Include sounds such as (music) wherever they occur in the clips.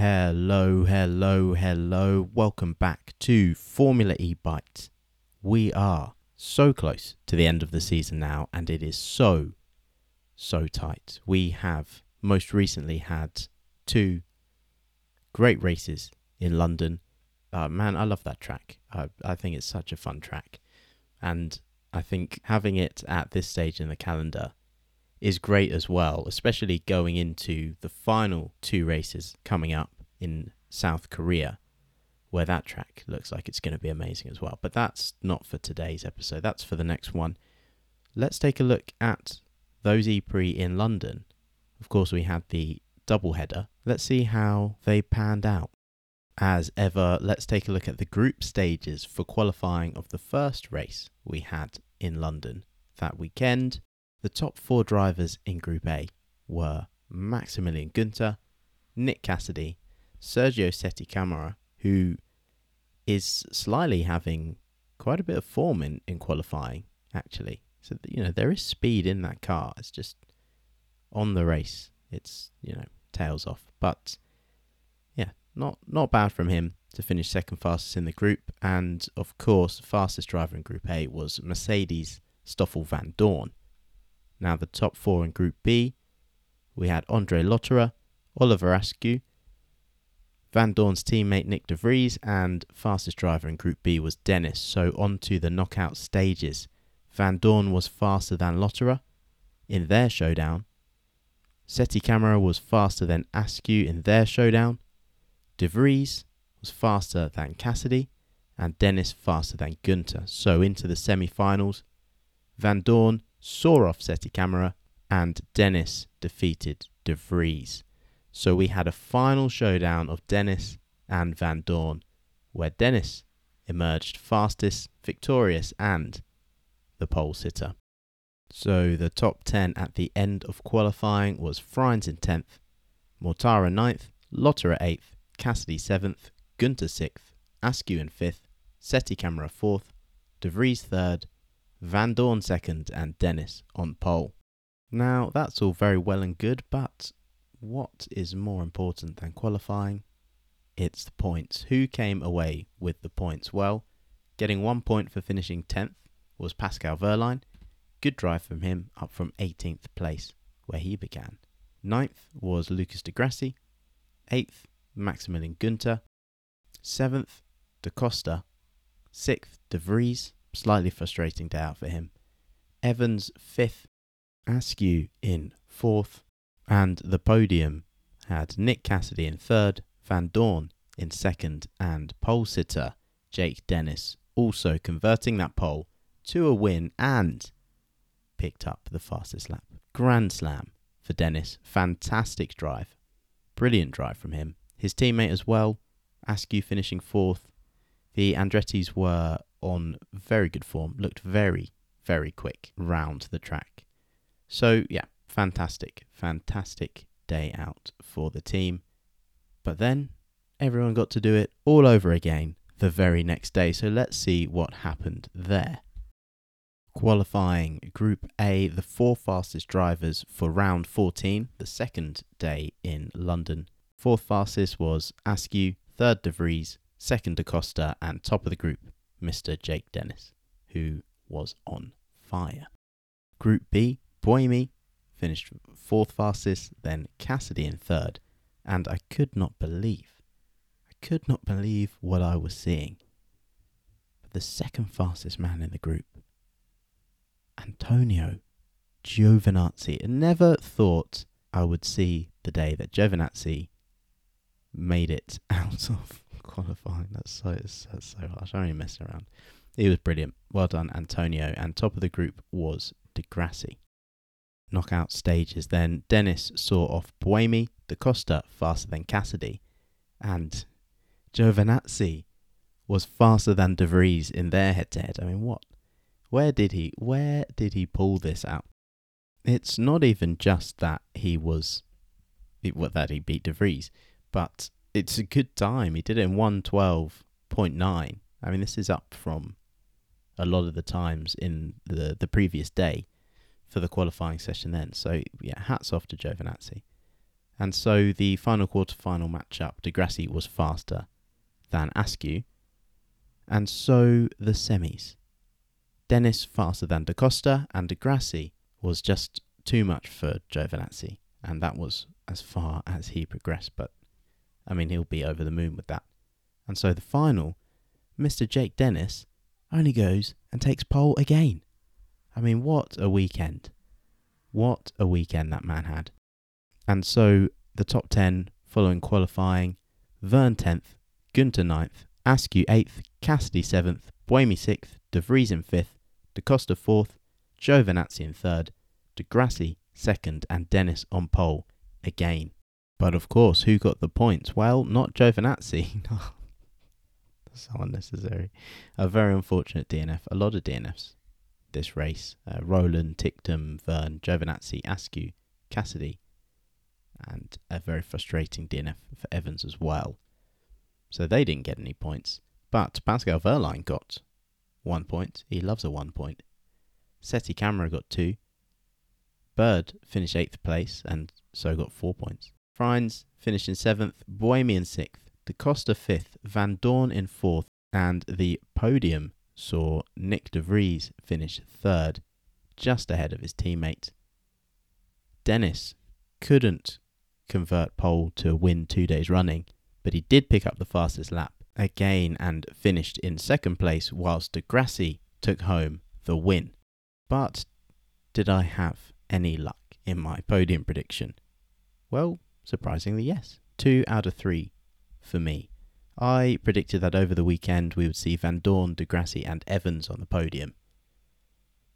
Hello, hello, hello. Welcome back to Formula E Bytes. We are so close to the end of the season now, and it is so, so tight. We have most recently had two great races in London. Uh, man, I love that track. I think it's such a fun track. And I think having it at this stage in the calendar is great as well, especially going into the final two races coming up in South Korea, where that track looks like it's going to be amazing as well. But that's not for today's episode, that's for the next one. Let's take a look at those E-Prix in London. Of course, we had the double header. Let's see how they panned out. As ever, let's take a look at the group stages for qualifying of the first race we had in London that weekend. The top four drivers in Group A were Maximilian Günther, Nick Cassidy, Sergio Sette Camara, who is slyly having quite a bit of form in, in qualifying, actually. So, you know, there is speed in that car. It's just on the race, it's, you know, tails off. But yeah, not not bad from him to finish second fastest in the group. And of course, the fastest driver in Group A was Mercedes Stoffel Vandoorne. Now, the top four in Group B, we had Andre Lotterer, Oliver Askew, Vandoorne's teammate Nick De Vries, and fastest driver in Group B was Dennis. So, on to the knockout stages. Vandoorne was faster than Lotterer in their showdown. Sette Camara was faster than Askew in their showdown. De Vries was faster than Cassidy, and Dennis faster than Günther. So, into the semi finals, Vandoorne saw off Sette Camara, and Dennis defeated De Vries. So we had a final showdown of Dennis and Vandoorne, where Dennis emerged fastest, victorious, and the pole sitter. So the top 10 at the end of qualifying was Frijns in 10th, Mortara 9th, Lotterer 8th, Cassidy 7th, Günther 6th, Askew in 5th, Sette Camara 4th, De Vries 3rd, Vandoorne 2nd, and Dennis on pole. Now, that's all very well and good, but what is more important than qualifying? It's the points. Who came away with the points? Well, getting one point for finishing 10th was Pascal Wehrlein. Good drive from him, up from 18th place, where he began. Ninth was Lucas di Grassi. Eighth, Maximilian Günther. Seventh, Da Costa. Sixth, De Vries. Slightly frustrating day out for him. Evans, fifth. Askew in fourth. And the podium had Nick Cassidy in third, Vandoorne in second, and pole sitter Jake Dennis also converting that pole to a win and picked up the fastest lap. Grand slam for Dennis. Fantastic drive. Brilliant drive from him. His teammate as well, Askew finishing fourth. The Andretti's were on very good form, looked very, very quick round the track. So, yeah, fantastic, fantastic day out for the team. But then everyone got to do it all over again the very next day. So let's see what happened there. Qualifying Group A, the four fastest drivers for round 14, the second day in London. Fourth fastest was Askew, third De Vries, second Da Costa, and top of the group, Mr. Jake Dennis, who was on fire. Group B, Buemi, finished fourth fastest, then Cassidy in third, and I could not believe, I could not believe what I was seeing. But the second fastest man in the group, Antonio Giovinazzi. I never thought I would see the day that Giovinazzi made it (laughs) out of qualifying. That's so that's so harsh. I don't even mess around. He was brilliant. Well done, Antonio. And top of the group was Di Grassi knockout stages. Then Dennis saw off Buemi, Da Costa faster than Cassidy, and Giovinazzi was faster than De Vries in their head-to-head. I mean, what? Where did he? Where did he pull this out? It's not even just that he was, that he beat De Vries, but it's a good time. He did it in one twelve point nine. I mean, this is up from a lot of the times in the the previous day for the qualifying session then. So yeah, hats off to Giovinazzi. And so the final quarter-final matchup, Di Grassi was faster than Askew. And so the semis. Dennis faster than Da Costa, and Di Grassi was just too much for Giovinazzi. And that was as far as he progressed. But, I mean, he'll be over the moon with that. And so the final, Mr. Jake Dennis only goes and takes pole again. I mean, what a weekend. What a weekend that man had. And so the top 10 following qualifying Vergne 10th, Günther 9th, Askew 8th, Cassidy 7th, Buemi 6th, De Vries in 5th, Da Costa 4th, Giovinazzi in 3rd, Di Grassi 2nd, and Dennis on pole again. But of course, who got the points? Well, not Giovinazzi. (laughs) so unnecessary. A very unfortunate DNF. A lot of DNFs this race. Uh, Rowland, Ticktum, Vergne, Giovinazzi, Askew, Cassidy, and a very frustrating DNF for Evans as well. So they didn't get any points. But Pascal Wehrlein got one point. He loves a one point. Sette Camara got two. Bird finished eighth place and so got four points. Frijns finished in seventh. Buemi in sixth. Da Costa fifth. Vandoorne in fourth. And the podium saw Nick De Vries finish third, just ahead of his teammate. Dennis couldn't convert pole to win two days running, but he did pick up the fastest lap again and finished in second place, whilst Di Grassi took home the win. But did I have any luck in my podium prediction? Well, surprisingly, yes. Two out of three for me. I predicted that over the weekend we would see Vandoorne, Di Grassi, and Evans on the podium.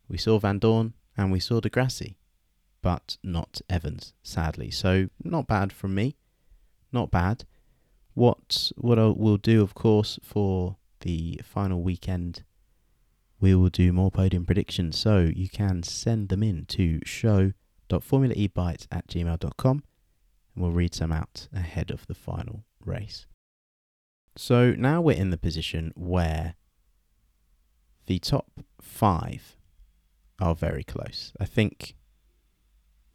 We saw Vandoorne and we saw Di Grassi, but not Evans, sadly. So not bad from me. Not bad. What what I will do, of course, for the final weekend, we will do more podium predictions. So you can send them in to show.formulaebytes at gmail.com and we'll read some out ahead of the final race. So now we're in the position where the top five are very close. I think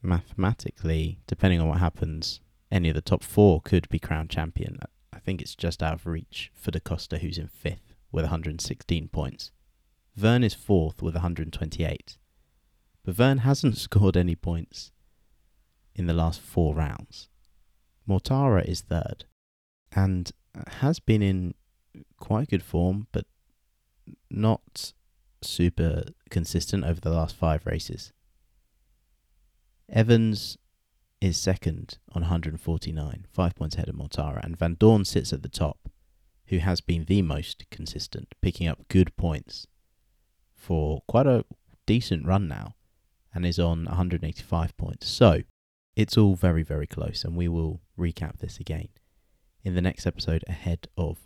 mathematically, depending on what happens, any of the top four could be crowned champion. I think it's just out of reach for Da Costa, who's in fifth with 116 points. Vergne is fourth with 128. But Vergne hasn't (laughs) scored any points in the last four rounds. Mortara is third. And has been in quite good form, but not super consistent over the last five races. Evans is second on 149, five points ahead of Mortara, and Vandoorne sits at the top, who has been the most consistent, picking up good points for quite a decent run now, and is on 185 points. So it's all very, very close, and we will recap this again in the next episode ahead of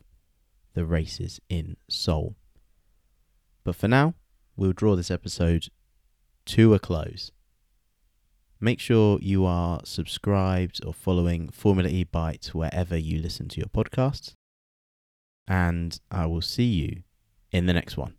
the races in Seoul. But for now, we'll draw this episode to a close. Make sure you are subscribed or following Formula E Byte wherever you listen to your podcasts. And I will see you in the next one.